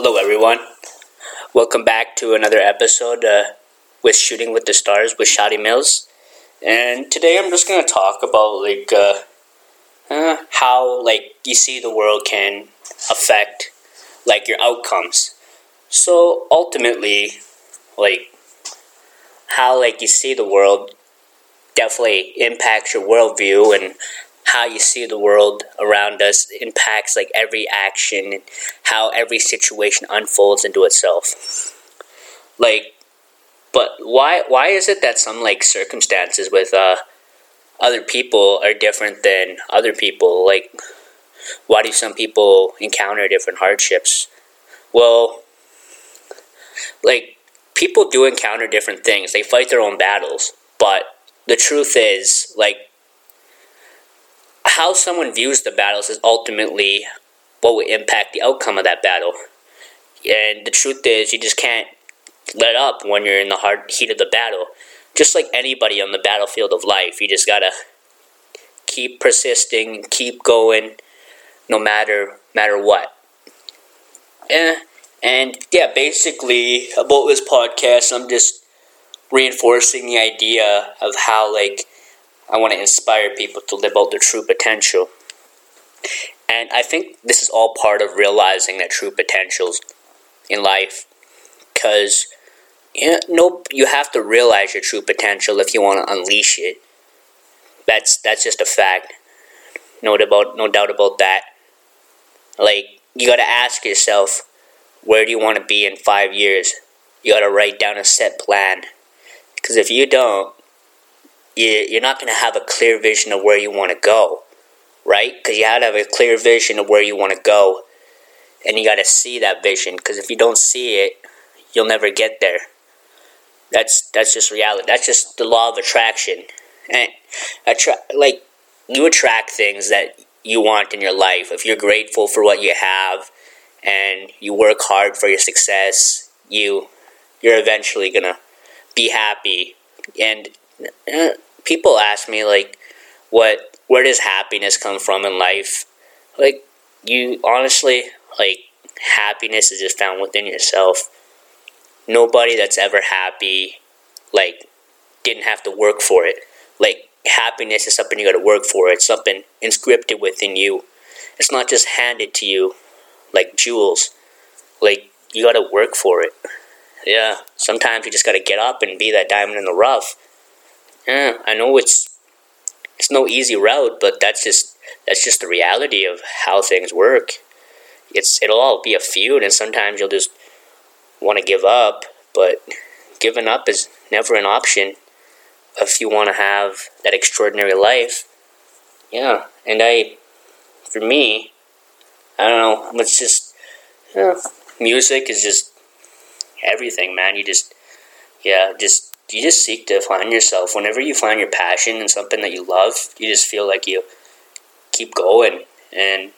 Hello, everyone. Welcome back to another episode uh, with Shooting with the Stars with Shotty Mills. And today I'm just going to talk about like uh, uh, how like you see the world can affect like your outcomes. So ultimately, like how like you see the world definitely impacts your worldview and how you see the world around us impacts like every action and how every situation unfolds into itself. Like, but why why is it that some like circumstances with uh, other people are different than other people? Like, why do some people encounter different hardships? Well, like people do encounter different things. They fight their own battles, but the truth is, like how someone views the battles is ultimately what will impact the outcome of that battle. And the truth is, you just can't let up when you're in the hard heat of the battle. Just like anybody on the battlefield of life, you just gotta keep persisting, keep going, no matter matter what. Eh, and yeah, basically about this podcast, I'm just reinforcing the idea of how like I want to inspire people to live out their true potential. And I think this is all part of realizing that true potentials in life. Because you know, no, you have to realize your true potential if you want to unleash it. That's that's just a fact. No doubt, no doubt about that. Like you got to ask yourself, where do you want to be in five years? You got to write down a set plan. Because if you don't, you're not going to have a clear vision of where you want to go, right? Because you have to have a clear vision of where you want to go, and you got to see that vision. Because if you don't see it, you'll never get there. That's that's just reality. That's just the law of attraction, and attra- like you attract things that you want in your life. If you're grateful for what you have, and you work hard for your success, you you're eventually gonna be happy and uh, people ask me like what where does happiness come from in life? Like you honestly like happiness is just found within yourself. Nobody that's ever happy like didn't have to work for it. Like happiness is something you got to work for. It's something inscripted within you. It's not just handed to you like jewels. Like you got to work for it. Yeah sometimes you just got to get up and be that diamond in the rough yeah, I know it's it's no easy route, but that's just that's just the reality of how things work. It's it'll all be a feud, and sometimes you'll just want to give up, but giving up is never an option if you want to have that extraordinary life. Yeah, and I, for me, I don't know. It's just yeah, music is just everything, man. You just yeah, just you just seek to find yourself. Whenever you find your passion and something that you love, you just feel like you keep going and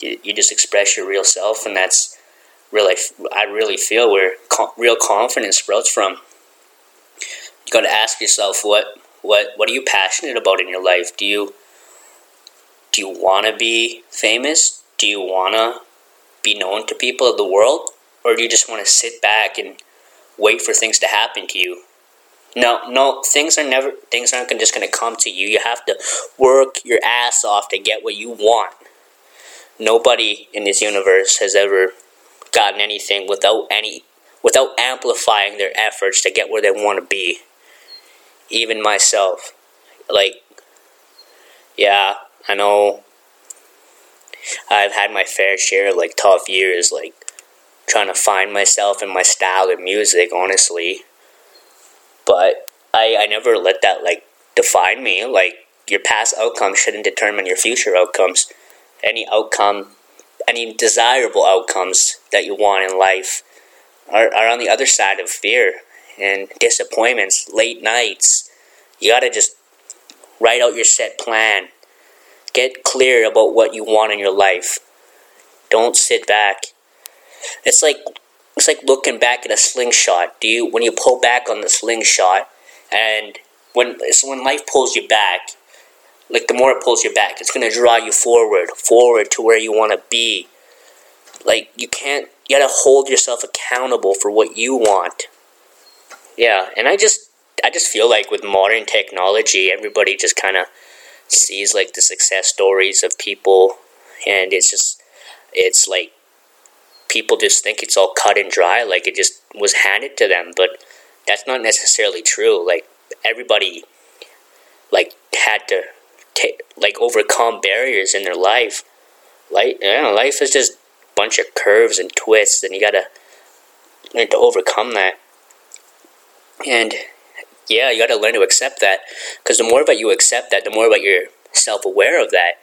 you, you just express your real self, and that's really I really feel where co- real confidence sprouts from. You got to ask yourself what what what are you passionate about in your life? Do you do you want to be famous? Do you want to be known to people of the world, or do you just want to sit back and wait for things to happen to you? No, no, things are never things aren't just going to come to you. You have to work your ass off to get what you want. Nobody in this universe has ever gotten anything without any without amplifying their efforts to get where they want to be. Even myself. Like yeah, I know I've had my fair share of like tough years like trying to find myself and my style of music, honestly but I, I never let that like define me. Like your past outcomes shouldn't determine your future outcomes. Any outcome, any desirable outcomes that you want in life are, are on the other side of fear and disappointments, late nights. You gotta just write out your set plan. Get clear about what you want in your life. Don't sit back. It's like it's like looking back at a slingshot. Do you when you pull back on the slingshot, and when so when life pulls you back, like the more it pulls you back, it's gonna draw you forward, forward to where you want to be. like you can't you gotta hold yourself accountable for what you want yeah and i just i just feel like with modern technology everybody just kind of sees like the success stories of people and it's just it's like people just think it's all cut and dry like it just was handed to them but that's not necessarily true. Like everybody like had to like overcome barriers in their life. Like you know, life is just a bunch of curves and twists and you gotta learn to overcome that. And yeah you gotta learn to accept that because the more about you accept that the more about you're self-aware of that.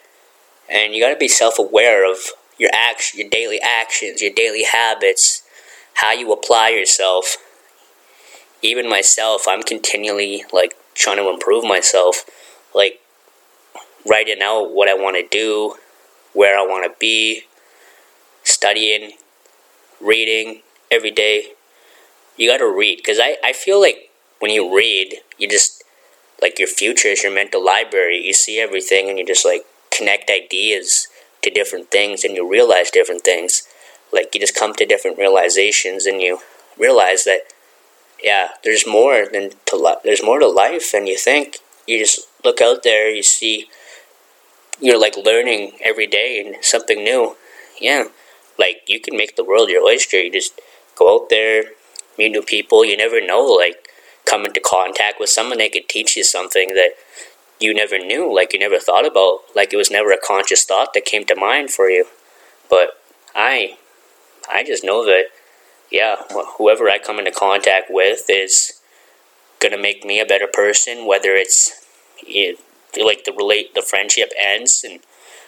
And you gotta be self-aware of your action your daily actions your daily habits how you apply yourself even myself i'm continually like trying to improve myself like writing out what I want to do, where I want to be, studying, reading every day. You got to read because I, I feel like when you read, you just like your future is your mental library. You see everything and you just like connect ideas to different things and you realize different things. Like you just come to different realizations and you realize that yeah, there's more than to li- there's more to life than you think. You just look out there, you see you're like learning every day and something new. Yeah. Like you can make the world your oyster. You just go out there, meet new people. You never know. Like come into contact with someone, they could teach you something that you never knew, like you never thought about, like it was never a conscious thought that came to mind for you. But I, I just know that, yeah, whoever I come into contact with is gonna make me a better person. Whether it's like the relate the friendship ends and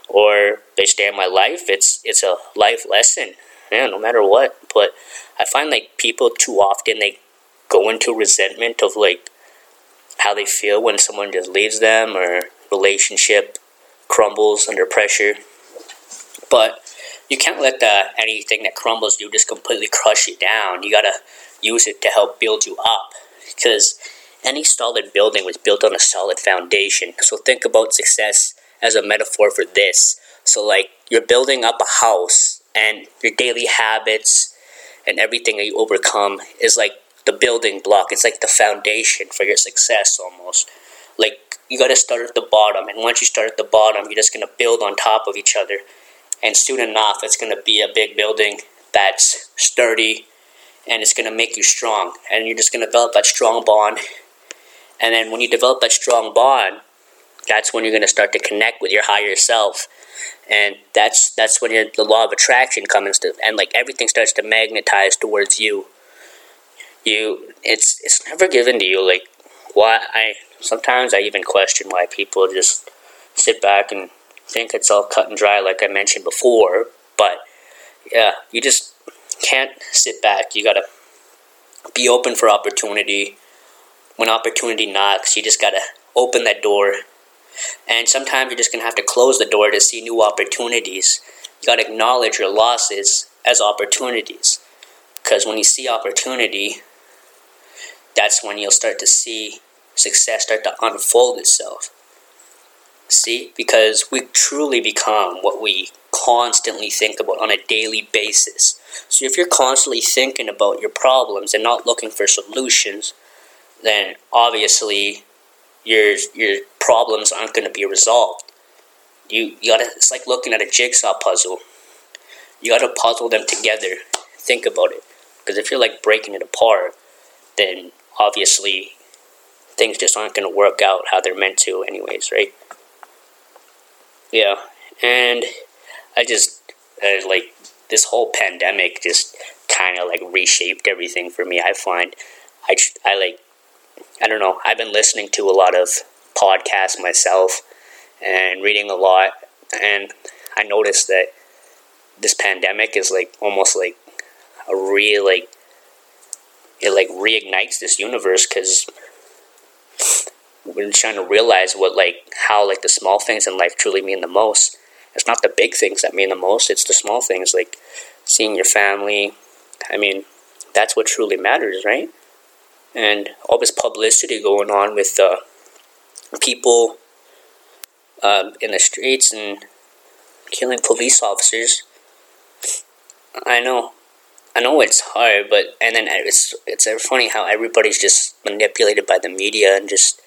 or they stay in my life it's it's a life lesson yeah no matter what but i find like people too often they go into resentment of like how they feel when someone just leaves them or relationship crumbles under pressure but you can't let the anything that crumbles you just completely crush you down you gotta use it to help build you up because any solid building was built on a solid foundation. So think about success as a metaphor for this. So, like, you're building up a house, and your daily habits and everything that you overcome is like the building block. It's like the foundation for your success almost. Like, you got to start at the bottom, and once you start at the bottom, you're just to build on top of each other. And soon enough, it's to be a big building that's sturdy and it's to make you strong. And you're just to develop that strong bond and then when you develop that strong bond, that's when you're to start to connect with your higher self. And that's that's when the law of attraction comes to, and like everything starts to magnetize towards you. You, it's it's never given to you. Like why I sometimes I even question why people just sit back and think it's all cut and dry, like I mentioned before. But yeah, you just can't sit back. You gotta be open for opportunity when opportunity knocks, you just gotta open that door. And sometimes you're just gonna have to close the door to see new opportunities. You gotta acknowledge your losses as opportunities. Because when you see opportunity, that's when you'll start to see success start to unfold itself. See? Because we truly become what we constantly think about on a daily basis. So if you're constantly thinking about your problems and not looking for solutions, then obviously your your problems aren't going to be resolved. You you gotta. It's like looking at a jigsaw puzzle. You gotta puzzle them together. Think about it, because if you're like breaking it apart, then obviously things just aren't going to work out how they're meant to, anyways, right? Yeah, and I just uh, like this whole pandemic just kind of like reshaped everything for me. I find I I like I don't know. I've been listening to a lot of podcasts myself and reading a lot, and I noticed that this pandemic is like almost like a real like it like reignites this universe because we're trying to realize what like how like the small things in life truly mean the most. It's not the big things that mean the most. It's the small things like seeing your family. I mean, that's what truly matters, right? and all this publicity going on with uh, people um, in the streets and killing police officers. I know, I know it's hard, but and then it's it's funny how everybody's just manipulated by the media and just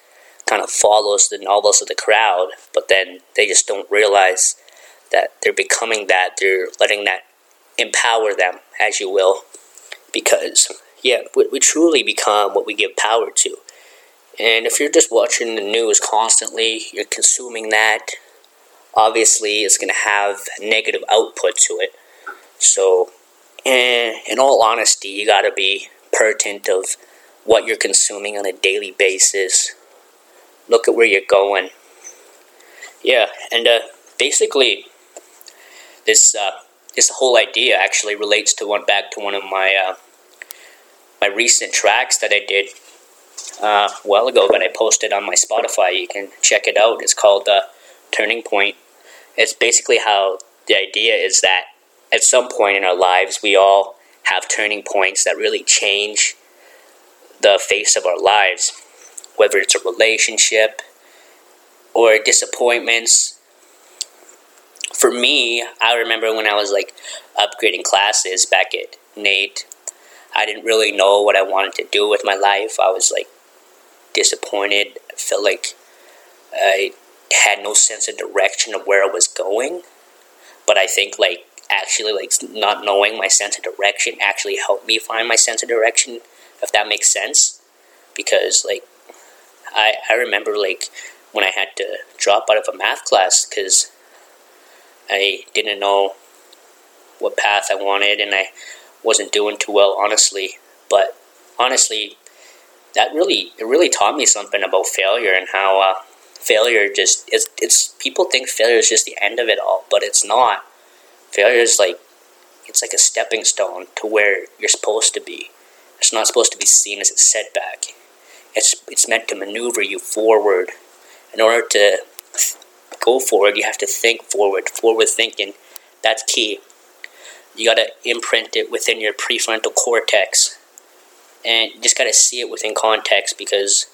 kind of follows the novels of the crowd, but then they just don't realize that they're becoming that. They're letting that empower them, as you will, because yeah, we, we truly become what we give power to. And if you're just watching the news constantly, you're consuming that, obviously it's going to have negative output to it. So, and in all honesty, you got to be pertinent of what you're consuming on a daily basis. Look at where you're going. Yeah, and uh, basically, this uh, this whole idea actually relates to one back to one of my uh, my recent tracks that I did uh, a while ago that I posted on my Spotify. You can check it out. It's called uh, Turning Point. It's basically how the idea is that at some point in our lives, we all have turning points that really change the face of our lives, whether it's a relationship or disappointments. For me, I remember when I was like upgrading classes back at NAIT, I didn't really know what I wanted to do with my life. I was like disappointed. I felt like I had no sense of direction of where I was going. But I think like actually like not knowing my sense of direction actually helped me find my sense of direction, if that makes sense. Because like I I remember like when I had to drop out of a math class because I didn't know what path I wanted and I wasn't doing too well honestly. But honestly, that really it really taught me something about failure and how uh, failure just it's, it's people think failure is just the end of it all, but it's not. Failure is like it's like a stepping stone to where you're supposed to be. It's not supposed to be seen as a setback. It's it's meant to maneuver you forward. In order to go forward, you have to think forward. Forward thinking, that's key. You gotta imprint it within your prefrontal cortex and you just got to see it within context because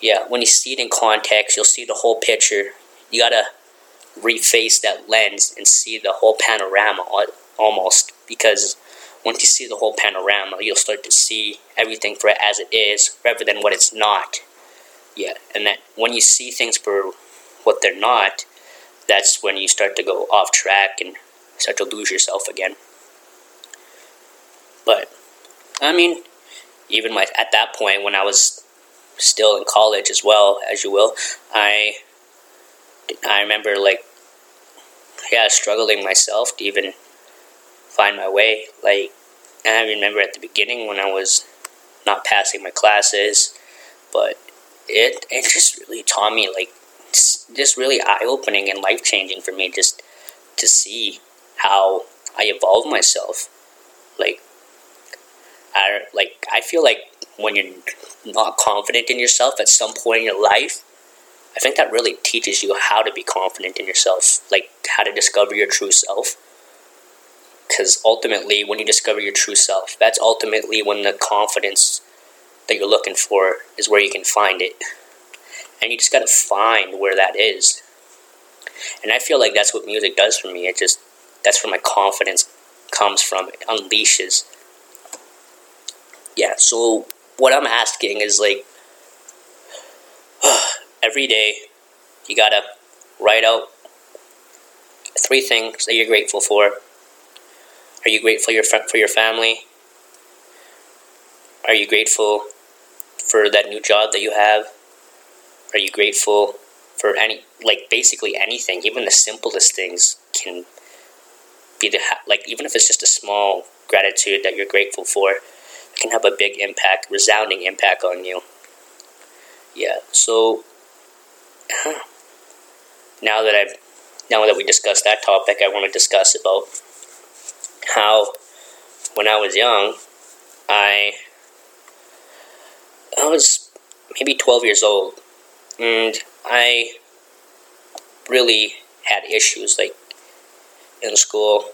yeah when you see it in context you'll see the whole picture you got to reface that lens and see the whole panorama almost because once you see the whole panorama you'll start to see everything for it as it is rather than what it's not yeah and that when you see things for what they're not that's when you start to go off track and start to lose yourself again. But i mean even my at that point when I was still in college as well as you will, I I remember like yeah struggling myself to even find my way. Like I remember at the beginning when I was not passing my classes, but it it just really taught me like just really eye opening and life changing for me just to see how I evolved myself. Like I like I feel like when you're not confident in yourself at some point in your life, I think that really teaches you how to be confident in yourself, like how to discover your true self. Because ultimately, when you discover your true self, that's ultimately when the confidence that you're looking for is where you can find it. And you just gotta find where that is. And I feel like that's what music does for me. It just, that's where my confidence comes from. It unleashes yeah, so what I'm asking is like every day you gotta write out three things that you're grateful for. Are you grateful your for your family? Are you grateful for that new job that you have? Are you grateful for any like basically anything, even the simplest things can be the like even if it's just a small gratitude that you're grateful for it can have a big impact, resounding impact on you. Yeah, so now that I've now that we discussed that topic, I want to discuss about how when I was young, I I was maybe 12 years old and I really had issues like in school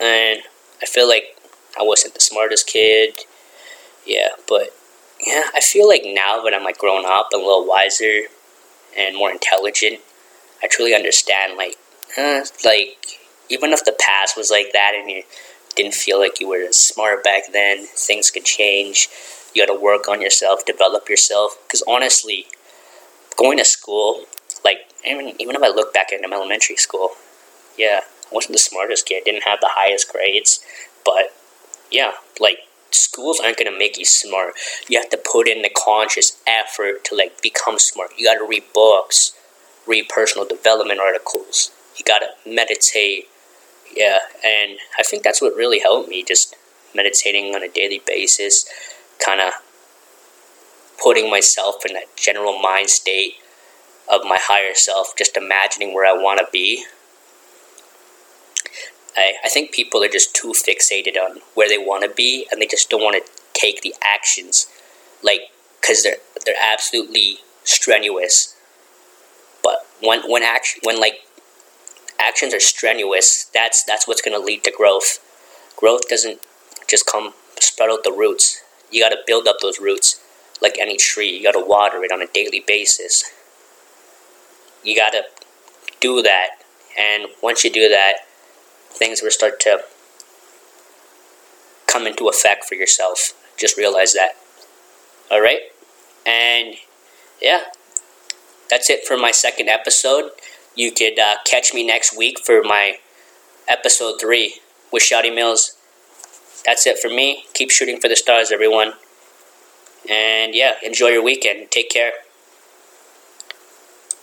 and I feel like I wasn't the smartest kid. Yeah, but yeah, I feel like now that I'm like grown up and a little wiser and more intelligent, I truly understand like, uh, like even if the past was like that and you didn't feel like you were as smart back then. Things could change. You got to work on yourself, develop yourself. Because honestly, going to school, like even even if I look back at elementary school, yeah, I wasn't the smartest kid. Didn't have the highest grades, but yeah, like schools aren't gonna make you smart. You have to put in the conscious effort to like become smart. You gotta read books, read personal development articles. You gotta meditate. Yeah, and I think that's what really helped me. Just meditating on a daily basis, kind of putting myself in that general mind state of my higher self, just imagining where I want to be. I, I think people are just too fixated on where they want to be and they just don't want to take the actions like because they're they're absolutely strenuous. But when when action when like actions are strenuous that's that's what's going to lead to growth. Growth doesn't just come spread out the roots. You got to build up those roots like any tree. You got to water it on a daily basis. You got to do that and once you do that things will start to come into effect for yourself. Just realize that. All right? And yeah, that's it for my second episode. You could uh, catch me next week for my episode three with Shotty Mills. That's it for me. Keep shooting for the stars, everyone. And yeah, enjoy your weekend. Take care.